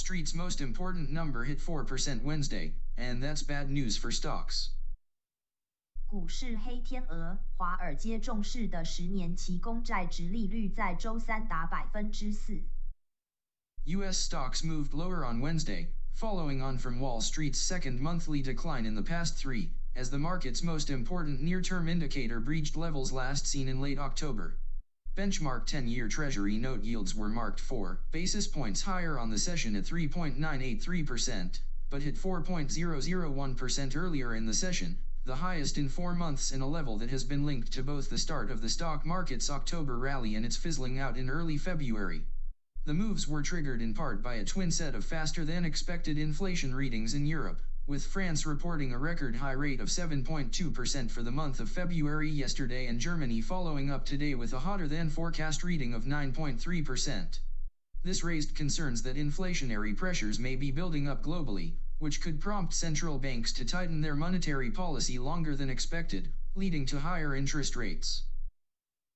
Street's most important number hit 4% Wednesday, and that's bad news for stocks. 股市黑天鹅，华尔街重视的十年期公债直利率在周三达百分之四。U.S. stocks moved lower on Wednesday, following on from Wall Street's second monthly decline in the past three, as the market's most important near-term indicator breached levels last seen in late October. Benchmark 10-year Treasury note yields were marked 4 basis points higher on the session at 3.983%, but hit 4.001% earlier in the session, the highest in four months and a level that has been linked to both the start of the stock market's October rally and its fizzling out in early February. The moves were triggered in part by a twin set of faster-than-expected inflation readings in Europe, with France reporting a record high rate of 7.2% for the month of February yesterday and Germany following up today with a hotter than forecast reading of 9.3%. This raised concerns that inflationary pressures may be building up globally, which could prompt central banks to tighten their monetary policy longer than expected, leading to higher interest rates.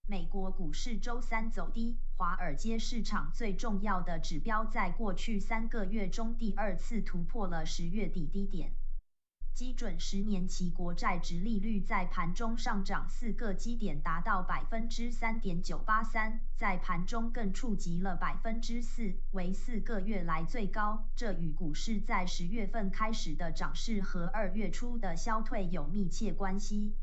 美国股市周三走低，华尔街市场最重要的指标在过去三个月中第二次突破了十月底低点。基准十年期国债直利率在盘中上涨四个基点，达到百分之三点九八三，在盘中更触及了百分之四，为四个月来最高。这与股市在十月份开始的涨势和二月初的消退有密切关系。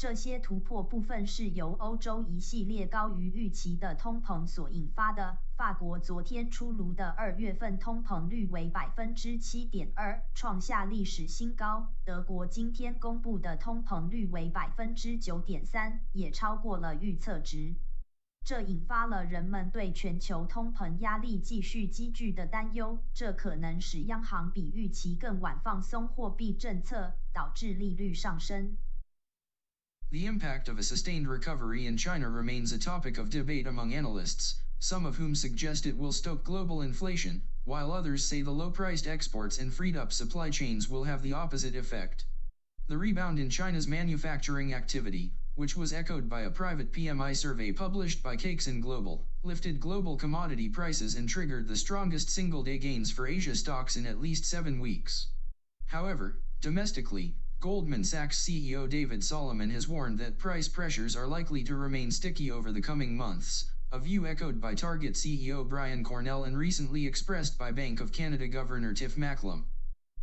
这些突破部分是由欧洲一系列高于预期的通膨所引发的。法国昨天出炉的二月份通膨率为百分之七点二，创下历史新高。德国今天公布的通膨率为百分之九点三，也超过了预测值。这引发了人们对全球通膨压力继续积聚的担忧，这可能使央行比预期更晚放松货币政策，导致利率上升。The impact of a sustained recovery in China remains a topic of debate among analysts, some of whom suggest it will stoke global inflation, while others say the low-priced exports and freed-up supply chains will have the opposite effect. The rebound in China's manufacturing activity, which was echoed by a private PMI survey published by Caixin Global, lifted global commodity prices and triggered the strongest single-day gains for Asia stocks in at least seven weeks. However, domestically, Goldman Sachs CEO David Solomon has warned that price pressures are likely to remain sticky over the coming months, a view echoed by Target CEO Brian Cornell and recently expressed by Bank of Canada Governor Tiff Macklem.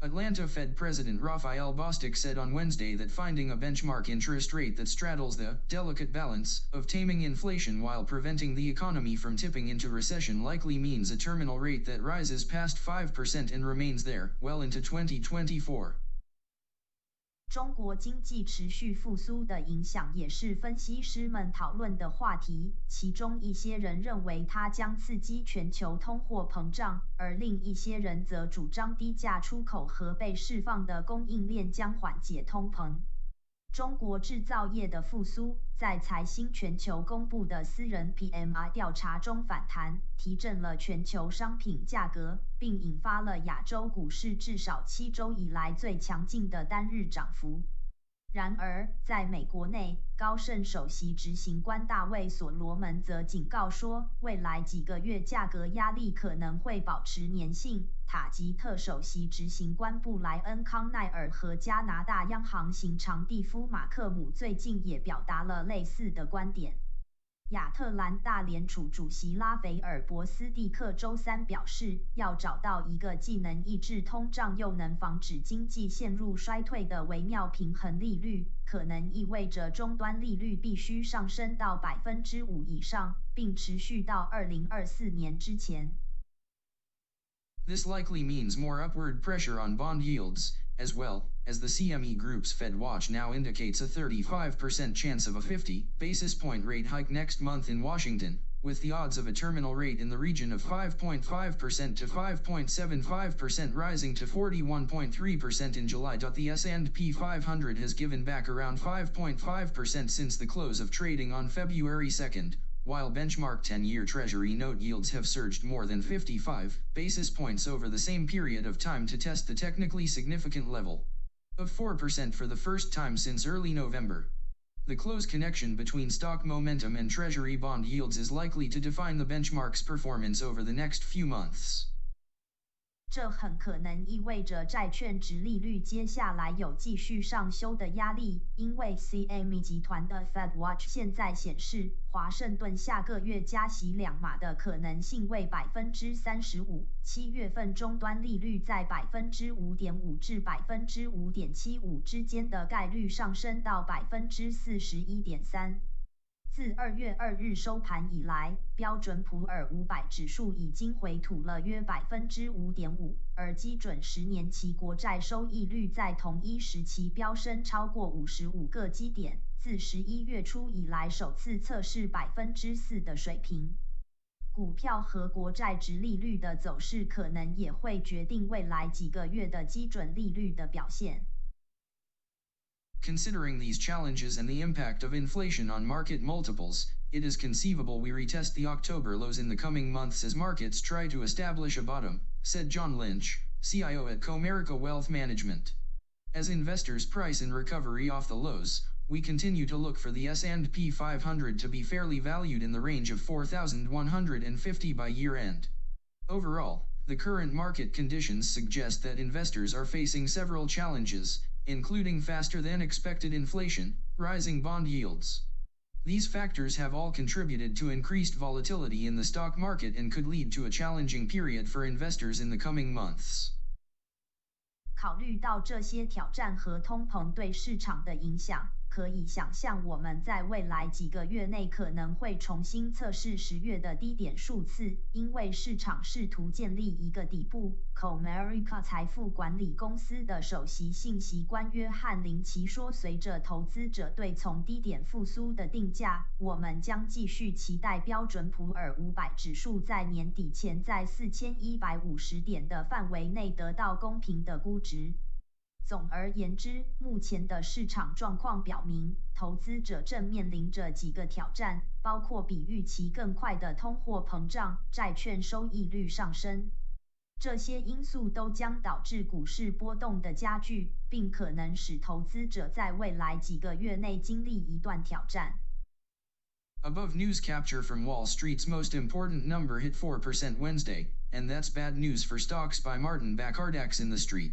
Atlanta Fed President Raphael Bostic said on Wednesday that finding a benchmark interest rate that straddles the delicate balance of taming inflation while preventing the economy from tipping into recession likely means a terminal rate that rises past 5% and remains there well into 2024. 中国经济持续复苏的影响也是分析师们讨论的话题。其中一些人认为它将刺激全球通货膨胀，而另一些人则主张低价出口和被释放的供应链将缓解通膨。中国制造业的复苏，在财新全球公布的私人 PMI 调查中反弹，提振了全球商品价格，并引发了亚洲股市至少七周以来最强劲的单日涨幅。然而，在美国内，高盛首席执行官大卫·所罗门则警告说，未来几个月价格压力可能会保持粘性。塔吉特首席执行官布莱恩·康奈尔和加拿大央行行长蒂夫·马克姆最近也表达了类似的观点。亚特兰大联储主席拉斐尔·博斯蒂克周三表示，要找到一个既能抑制通胀又能防止经济陷入衰退的微妙平衡利率，可能意味着终端利率必须上升到百分之五以上，并持续到二零二四年之前。This likely means more upward pressure on bond yields, as well, as the CME Group's Fed Watch now indicates a 35% chance of a 50 basis point rate hike next month in Washington, with the odds of a terminal rate in the region of 5.5% to 5.75% rising to 41.3% in July. The S&P 500 has given back around 5.5% since the close of trading on February 2nd, while benchmark 10-year Treasury note yields have surged more than 55 basis points over the same period of time to test the technically significant level of 4% for the first time since early November. The close connection between stock momentum and Treasury bond yields is likely to define the benchmark's performance over the next few months. 这很可能意味着债券值利率接下来有继续上修的压力，因为 CME 集团的 Fed Watch 现在显示，华盛顿下个月加息两码的可能性为百分之三十五，七月份终端利率在百分之五点五至百分之五点七五之间的概率上升到百分之四十一点三。自二月二日收盘以来，标准普尔五百指数已经回吐了约百分之五点五，而基准十年期国债收益率在同一时期飙升超过五十五个基点，自十一月初以来首次测试百分之四的水平。股票和国债值利率的走势可能也会决定未来几个月的基准利率的表现。Considering these challenges and the impact of inflation on market multiples, it is conceivable we retest the October lows in the coming months as markets try to establish a bottom, said John Lynch, CIO at Comerica Wealth Management. As investors price in recovery off the lows, we continue to look for the S&P 500 to be fairly valued in the range of 4,150 by year-end. Overall, the current market conditions suggest that investors are facing several challenges, including faster than expected inflation, rising bond yields. These factors have all contributed to increased volatility in the stock market and could lead to a challenging period for investors in the coming months. 考虑到这些挑战和通膨对市场的影响， 可以想象，我们在未来几个月内可能会重新测试十月的低点数次，因为市场试图建立一个底部。Comerica 财富管理公司的首席信息官约翰林奇说：“随着投资者对从低点复苏的定价，我们将继续期待标准普尔五百指数在年底前在四千一百五十点的范围内得到公平的估值。”总而言之，目前的市场状况表明，投资者正面临着几个挑战，包括比预期更快的通货膨胀、债券收益率上升。这些因素都将导致股市波动的加剧，并可能使投资者在未来几个月内经历一段挑战。Above news capture from Wall Street's most important number hit 4% Wednesday, and that's bad news for stocks by Martin Bakardax in the street.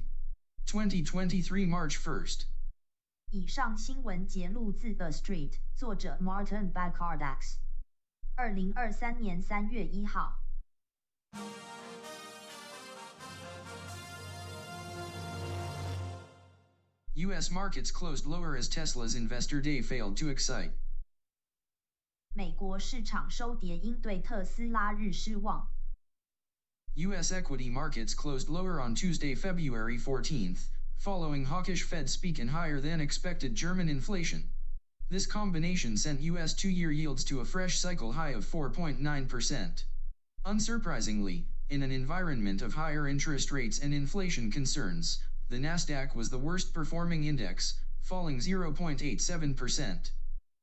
2023 March 1st. 以上新闻节录自《The Street》，作者 Martin Baccardax，二零二三年三月一号。U.S. markets closed lower as Tesla's investor day failed to excite. 美国市场收跌，因对特斯拉日失望。U.S. equity markets closed lower on Tuesday, February 14th, following hawkish Fed speak and higher than expected German inflation. This combination sent U.S. two year yields to a fresh cycle high of 4.9%. Unsurprisingly, in an environment of higher interest rates and inflation concerns, the Nasdaq was the worst performing index, falling 0.87%.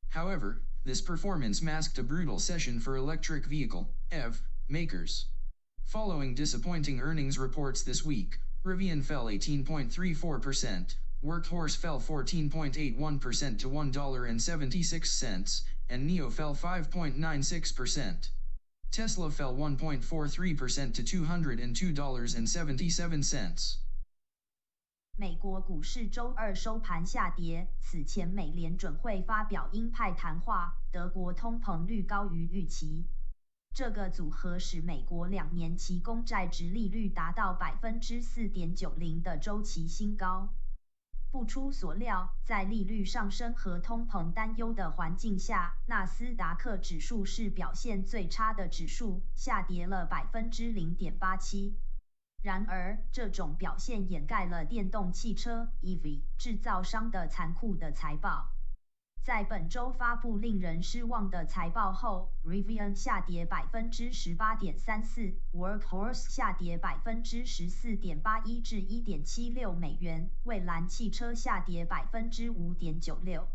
However, this performance masked a brutal session for electric vehicle EV makers. Following disappointing earnings reports this week, Rivian fell 18.34%, Workhorse fell 14.81% to $1.76, and NIO fell 5.96%. Tesla fell 1.43% to $202.77. 美国股市周二收盘下跌。此前，美联准会发表鹰派谈话，德国通膨率高于预期，这个组合使美国两年期公债值利率达到百分之四点九零的周期新高。不出所料，在利率上升和通膨担忧的环境下，纳斯达克指数是表现最差的指数，下跌了百分之零点八七。然而，这种表现掩盖了电动汽车 EV 制造商的残酷的财报。在本周发布令人失望的财报后，Rivian 下跌百分之十八点三四，Workhorse 下跌百分之十四点八一至一点七六美元，蔚蓝汽车下跌百分之五点九六，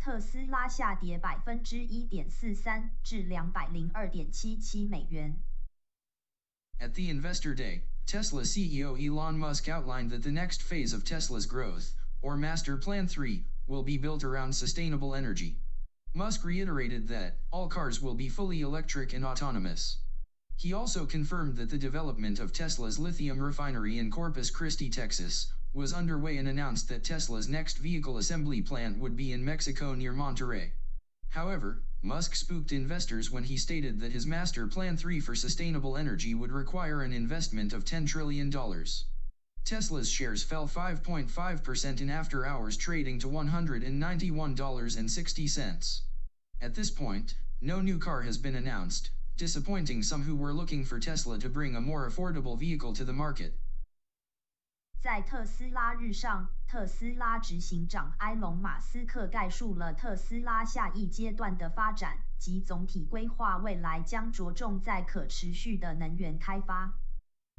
特斯拉下跌百分之一点四三至两百零二点七七美元。At the Investor Day, Tesla CEO Elon Musk outlined that the next phase of Tesla's growth, or Master Plan 3, will be built around sustainable energy. Musk reiterated that all cars will be fully electric and autonomous. He also confirmed that the development of Tesla's lithium refinery in Corpus Christi, Texas, was underway and announced that Tesla's next vehicle assembly plant would be in Mexico near Monterrey. However, Musk spooked investors when he stated that his master plan 3 for sustainable energy would require an investment of $10 trillion. Tesla's shares fell 5.5% in after hours trading to $191.60. At this point, no new car has been announced, disappointing some who were looking for Tesla to bring a more affordable vehicle to the market. 在特斯拉日上，特斯拉执行长埃隆·马斯克概述了特斯拉下一阶段的发展及总体规划，未来将着重在可持续的能源开发。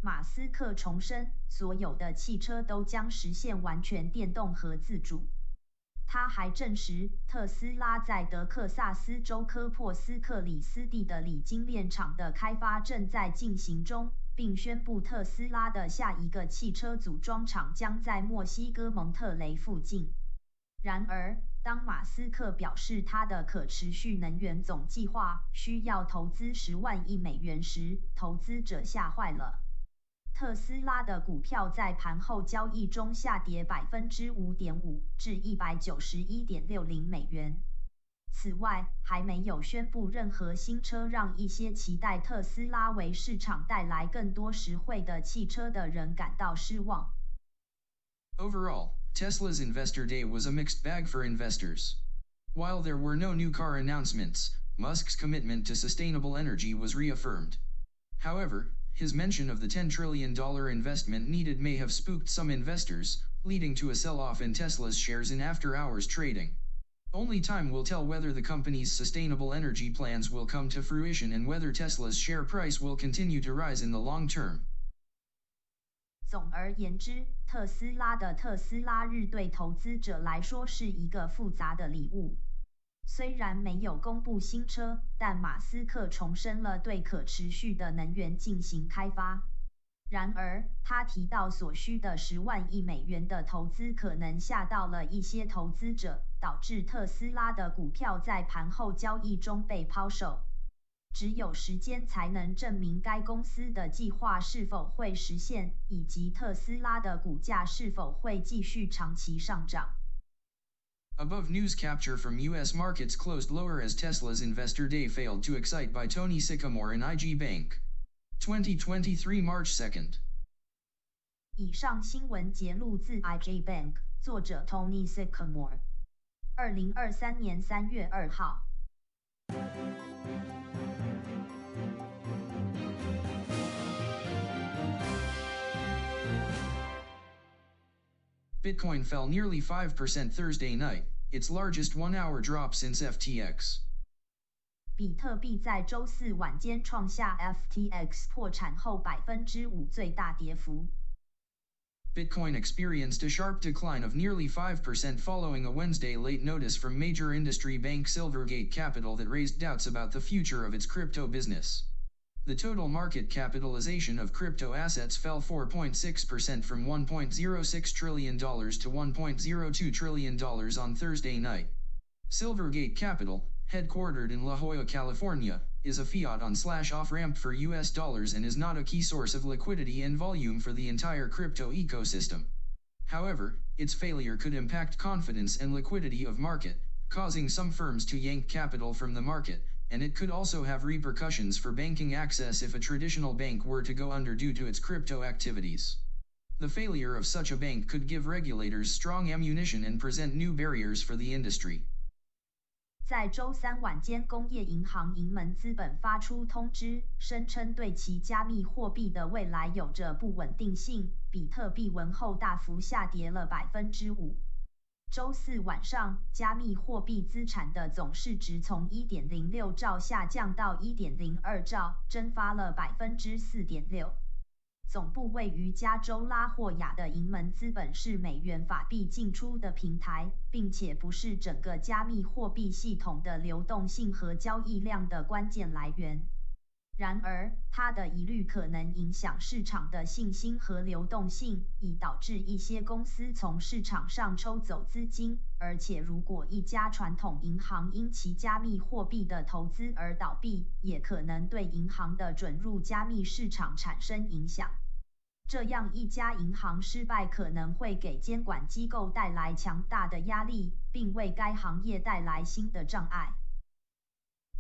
马斯克重申，所有的汽车都将实现完全电动和自主。他还证实，特斯拉在德克萨斯州科珀斯克里斯蒂的锂精炼厂的开发正在进行中。并宣布特斯拉的下一个汽车组装厂将在墨西哥蒙特雷附近。然而，当马斯克表示他的可持续能源总计划需要投资十万亿美元时，投资者吓坏了。特斯拉的股票在盘后交易中下跌百分之五点五，至一百九十一点六零美元。此外，还没有宣布任何新车，让一些期待特斯拉为市场带来更多实惠的汽车的人感到失望。Overall, Tesla's Investor Day was a mixed bag for investors. While there were no new car announcements, Musk's commitment to sustainable energy was reaffirmed. However, his mention of the $10 trillion investment needed may have spooked some investors, leading to a sell-off in Tesla's shares in after-hours trading. Only time will tell whether the company's sustainable energy plans will come to fruition and whether Tesla's share price will continue to rise in the long term. 总而言之，特斯拉的特斯拉日对投资者来说是一个复杂的礼物。 虽然没有公布新车，但马斯克重申了对可持续的能源进行开发。然而，他提到所需的十万亿美元的投资可能吓到了一些投资者。导致特斯拉的股票在盘后交易中被抛售。只有时间才能证明该公司的计划是否会实现，以及特斯拉的股价是否会继续长期上涨。Above news capture from U.S. markets closed lower as Tesla's investor day failed to excite by Tony Sycamore in IG Bank. 2023 March 2nd. 以上新闻节录自 IG Bank，作者 Tony Sycamore。二零二三年三月二号。 Bitcoin fell nearly 5% Thursday night, its largest one-hour drop since FTX. 比特币在周四晚间创下 FTX 破产后百分之五最大跌幅。Bitcoin experienced a sharp decline of nearly 5% following a Wednesday late notice from major industry bank Silvergate Capital that raised doubts about the future of its crypto business. The total market capitalization of crypto assets fell 4.6% from $1.06 trillion to $1.02 trillion on Thursday night. Silvergate Capital, headquartered in La Jolla, California, is a fiat on slash off ramp for US dollars and is not a key source of liquidity and volume for the entire crypto ecosystem. However, its failure could impact confidence and liquidity of market, causing some firms to yank capital from the market, and it could also have repercussions for banking access if a traditional bank were to go under due to its crypto activities. The failure of such a bank could give regulators strong ammunition and present new barriers for the industry. 在周三晚间，工业银行银门资本发出通知，声称对其加密货币的未来有着不稳定性。比特币闻后大幅下跌了百分之五。 周四晚上，加密货币资产的总市值从一点零六兆下降到一点零二兆，蒸发了百分之四点六。总部位于加州拉霍亚的银门资本是美元法币进出的平台，并且不是整个加密货币系统的流动性和交易量的关键来源。然而，他的疑虑可能影响市场的信心和流动性，以导致一些公司从市场上抽走资金。而且，如果一家传统银行因其加密货币的投资而倒闭，也可能对银行的准入加密市场产生影响。这样一家银行失败可能会给监管机构带来强大的压力，并为该行业带来新的障碍。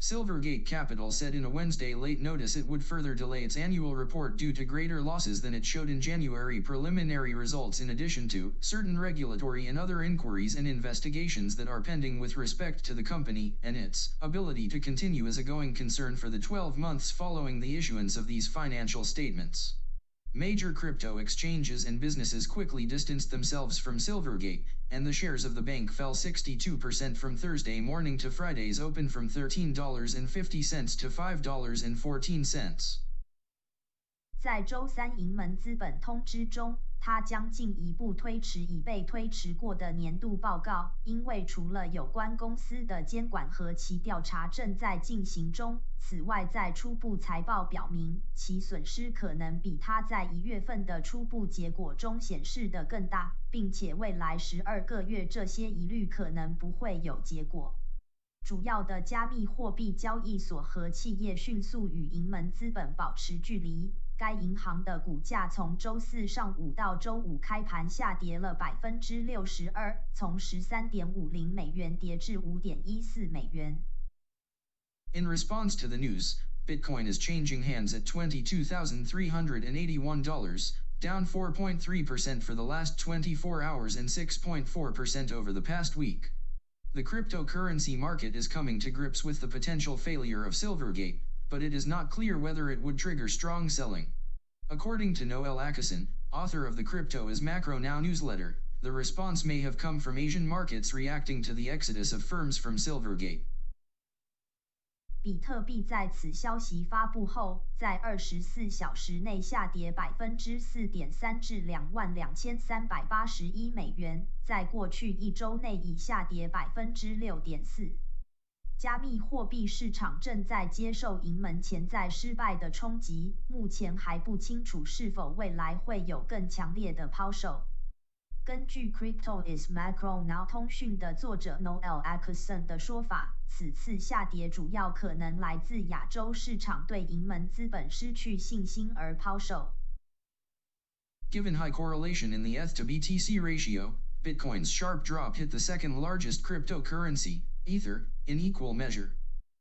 Silvergate Capital said in a Wednesday late notice it would further delay its annual report due to greater losses than it showed in January preliminary results in addition to certain regulatory and other inquiries and investigations that are pending with respect to the company and its ability to continue as a going concern for the 12 months following the issuance of these financial statements. Major crypto exchanges and businesses quickly distanced themselves from Silvergate, and the shares of the bank fell 62% from Thursday morning to Friday's open from $13.50 to $5.14. 在周三银门资本通知中， 他将进一步推迟已被推迟过的年度报告，因为除了有关公司的监管和其调查正在进行中，此外，在初步财报表明，其损失可能比他在一月份的初步结果中显示的更大，并且未来十二个月这些疑虑可能不会有结果。主要的加密货币交易所和企业迅速与银门资本保持距离。该银行的股价从周四上午到周五开盘下跌了百分之六十二，从十三点五零美元跌至五点一四美元。In response to the news, Bitcoin is changing hands at $22,381, down 4.3% for the last 24 hours and 6.4% over the past week. The cryptocurrency market is coming to grips with the potential failure of Silvergate, but it is not clear whether it would trigger strong selling. According to Noelle Acheson, author of the Crypto is Macro Now newsletter, the response may have come from Asian markets reacting to the exodus of firms from Silvergate. 比特币在此消息发布后，在二十四小时内下跌百分之四点三至两万两千三百八十一美元，在过去一周内已下跌百分之六点四。加密货币市场正在接受银门潜在失败的冲击，目前还不清楚是否未来会有更强烈的抛售。根据 Crypto is Macro Now 通讯的作者 Noelle Acheson 的说法，此次下跌主要可能来自亚洲市场对银门资本失去信心而抛售。Given high correlation in the ETH to BTC ratio, Bitcoin's sharp drop hit the second largest cryptocurrency, Ether, in equal measure.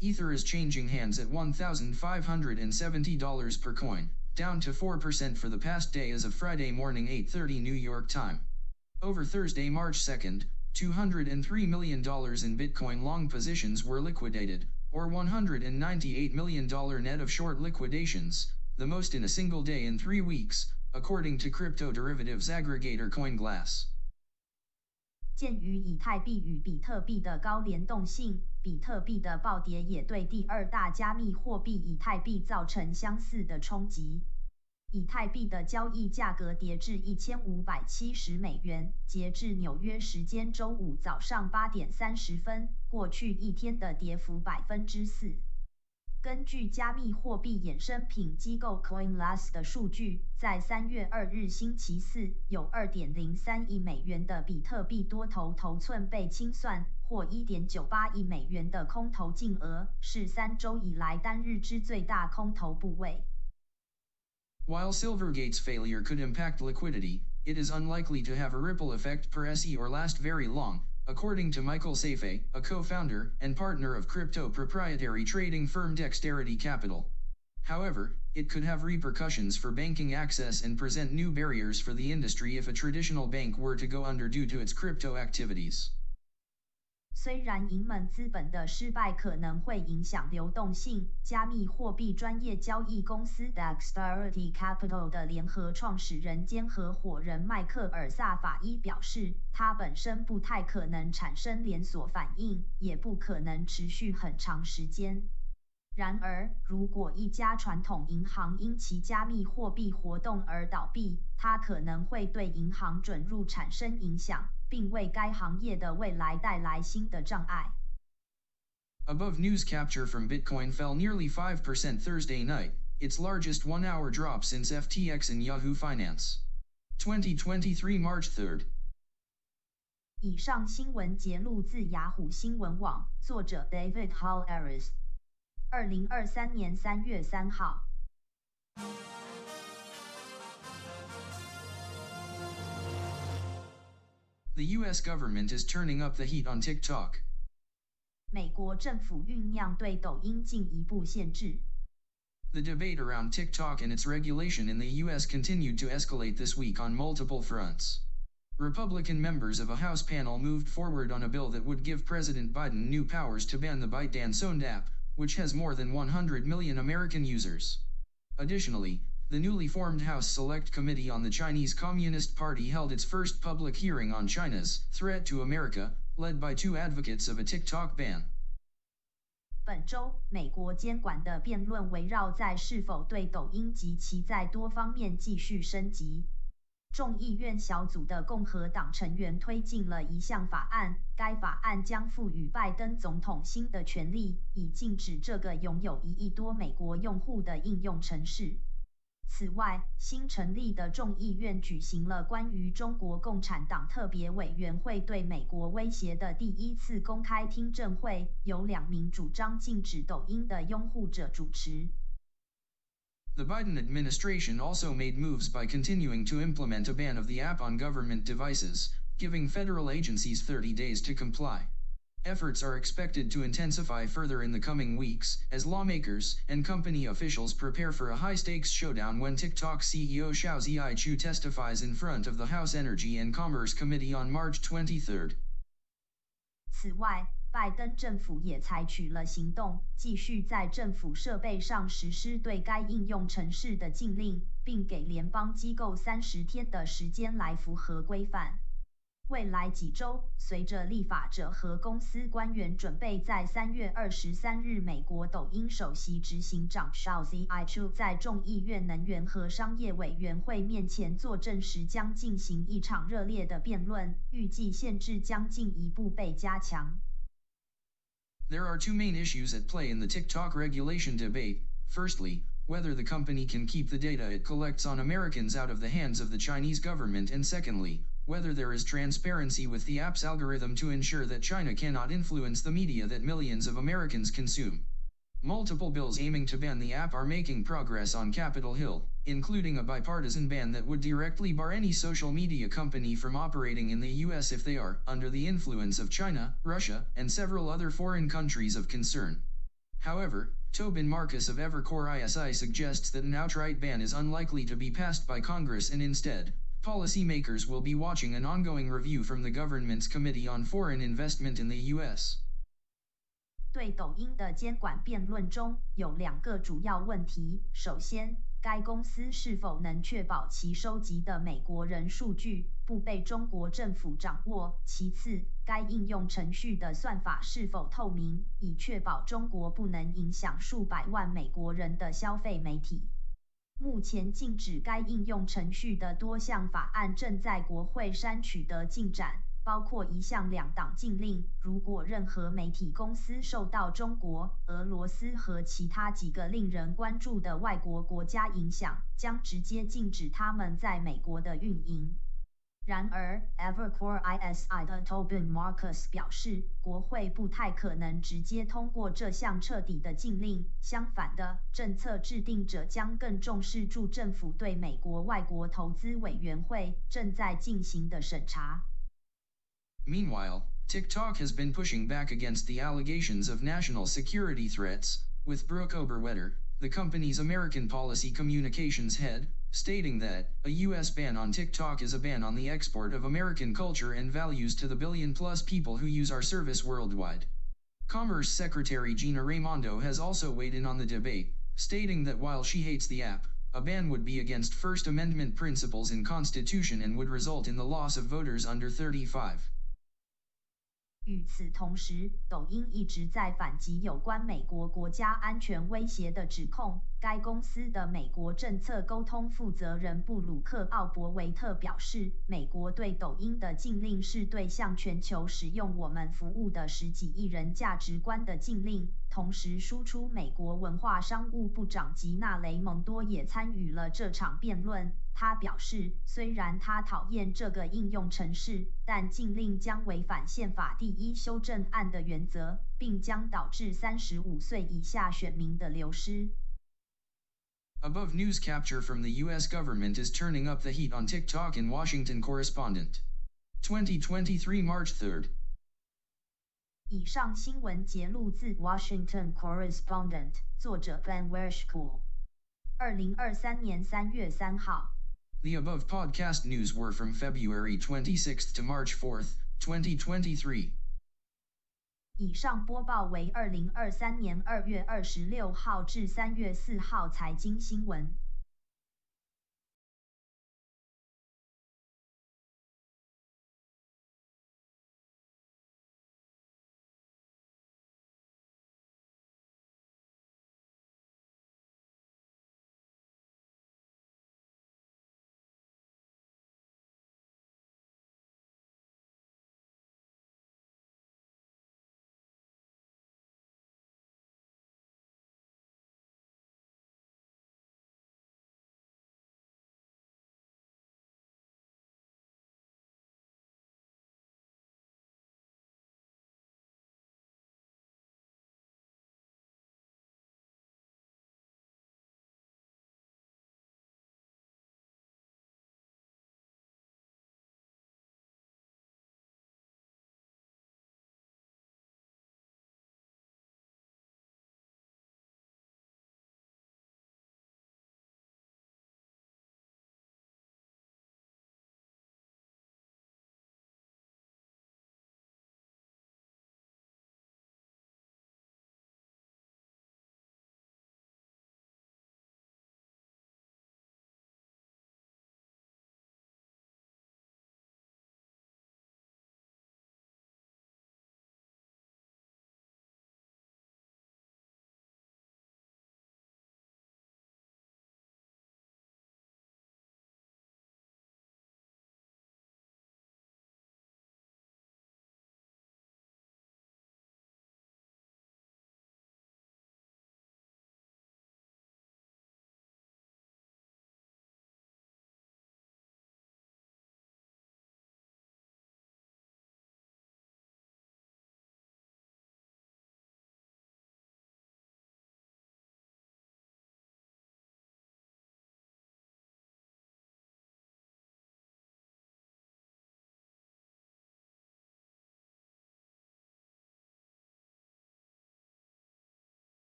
Ether is changing hands at $1,570 per coin, down to 4% for the past day as of Friday morning 8.30 New York time. Over Thursday, March 2nd, $203 million in Bitcoin long positions were liquidated, or $198 million net of short liquidations, the most in a single day in three weeks, according to crypto derivatives aggregator CoinGlass. 鉴于以太币与比特币的高联动性，比特币的暴跌也对第二大加密货币以太币造成相似的冲击。以太币的交易价格跌至一千五百七十美元，截至纽约时间周五早上八点三十分，过去一天的跌幅百分之四。根据加密货币衍生品机构 CoinLast 的数据，在三月二日星期四，有二点零三亿美元的比特币多头头寸被清算，或一点九八亿美元的空头净额，是三周以来单日之最大空头部位。While Silvergate's failure could impact liquidity, it is unlikely to have a ripple effect per SE or last very long, according to Michael Safai, a co-founder and partner of crypto proprietary trading firm Dexterity Capital. However, it could have repercussions for banking access and present new barriers for the industry if a traditional bank were to go under due to its crypto activities. 虽然银门资本的失败可能会影响流动性，加密货币专业交易公司 Dexterity Capital 的联合创始人兼合伙人迈克尔萨法伊表示，它本身不太可能产生连锁反应，也不可能持续很长时间。然而，如果一家传统银行因其加密货币活动而倒闭，它可能会对银行准入产生影响。并为该行业的未来带来新的障碍。Above news capture from Bitcoin fell nearly 5% Thursday night, its largest one hour drop since FTX and Yahoo Finance. 2023 March 3rd. 以上新闻节录自雅虎新闻网，作者 David Hollerith，二零二三年三月三号。The U.S. government is turning up the heat on TikTok. 美国政府酝酿对抖音进一步限制。The debate around TikTok and its regulation in the U.S. continued to escalate this week on multiple fronts. Republican members of a House panel moved forward on a bill that would give President Biden new powers to ban the ByteDance owned app, which has more than 100 million American users. Additionally, the newly formed House Select Committee on the Chinese Communist Party held its first public hearing on China's threat to America, led by two advocates of a TikTok ban. 本周，美国监管的辩论围绕在是否对抖音及其在多方面继续升级。众议院小组的共和党成员推进了一项法案，该法案将赋予拜登总统新的权利，以禁止这个拥有一亿多美国用户的应用程式。此外，新成立的众议院举行了关于中国共产党特别委员会对美国威胁的第一次公开听证会，由两名主张禁止抖音的拥护者主持。The Biden administration also made moves by continuing to implement a ban of the app on government devices, giving federal agencies 30 days to comply. Efforts are expected to intensify further in the coming weeks as lawmakers and company officials prepare for a high stakes showdown when TikTok CEO Shou Chew testifies in front of the House Energy and Commerce Committee on March 23. 此外，拜登政府也采取了行动，继续在政府设备上实施对该应用程式的禁令，并给联邦机构三十天的时间来符合规范。未来几周，随着立法者和公司官员准备在三月二十三日美国抖音首席执行长 Shao Ziyichu 在众议院能源和商业委员会面前作证时，将进行一场热烈的辩论，预计限制将进一步被加强。There are two main issues at play in the TikTok regulation debate. Firstly, whether the company can keep the data it collects on Americans out of the hands of the Chinese government, and secondly, whether there is transparency with the app's algorithm to ensure that China cannot influence the media that millions of Americans consume. Multiple bills aiming to ban the app are making progress on Capitol Hill, including a bipartisan ban that would directly bar any social media company from operating in the US if they are under the influence of China, Russia, and several other foreign countries of concern. However, Tobin Marcus of Evercore ISI suggests that an outright ban is unlikely to be passed by Congress and instead, policymakers will be watching an ongoing review from the government's Committee on Foreign Investment in the US. 对抖音的监管辩论中有两个主要问题：首先，该公司是否能确保其收集的美国人数据不被中国政府掌握；其次，该应用程序的算法是否透明，以确保中国不能影响数百万美国人的消费媒体。目前禁止该应用程序的多项法案正在国会山取得进展。包括一项两党禁令，如果任何媒体公司受到中国、俄罗斯和其他几个令人关注的外国国家影响，将直接禁止他们在美国的运营。然而，Evercore ISI 的 Tobin Marcus 表示，国会不太可能直接通过这项彻底的禁令。相反的，政策制定者将更重视驻政府对美国外国投资委员会正在进行的审查。Meanwhile, TikTok has been pushing back against the allegations of national security threats, with Brooke Oberwetter, the company's American policy communications head, stating that a U.S. ban on TikTok is a ban on the export of American culture and values to the billion plus people who use our service worldwide. Commerce Secretary Gina Raimondo has also weighed in on the debate, stating that while she hates the app, a ban would be against First Amendment principles in Constitution and would result in the loss of voters under 35. 与此同时，抖音一直在反击有关美国国家安全威胁的指控。 该公司的美国政策沟通负责人布鲁克·奥伯维特表示，美国对抖音的禁令是对向全球使用我们服务的十几亿人价值观的禁令。同时，输出美国文化商务部长吉娜·雷蒙多也参与了这场辩论。他表示，虽然他讨厌这个应用程式，但禁令将违反宪法第一修正案的原则，并将导致三十五岁以下选民的流失。Above news capture from the US government is turning up the heat on TikTok in Washington correspondent. 2023 March 3rd. 以上新闻节录自 Washington correspondent，作者 Ben Werschkul。二零二三年三月三号。The above podcast news were from February 26th to March 4th, 2023. 以上播报为二零二三年二月二十六号至三月四号财经新闻。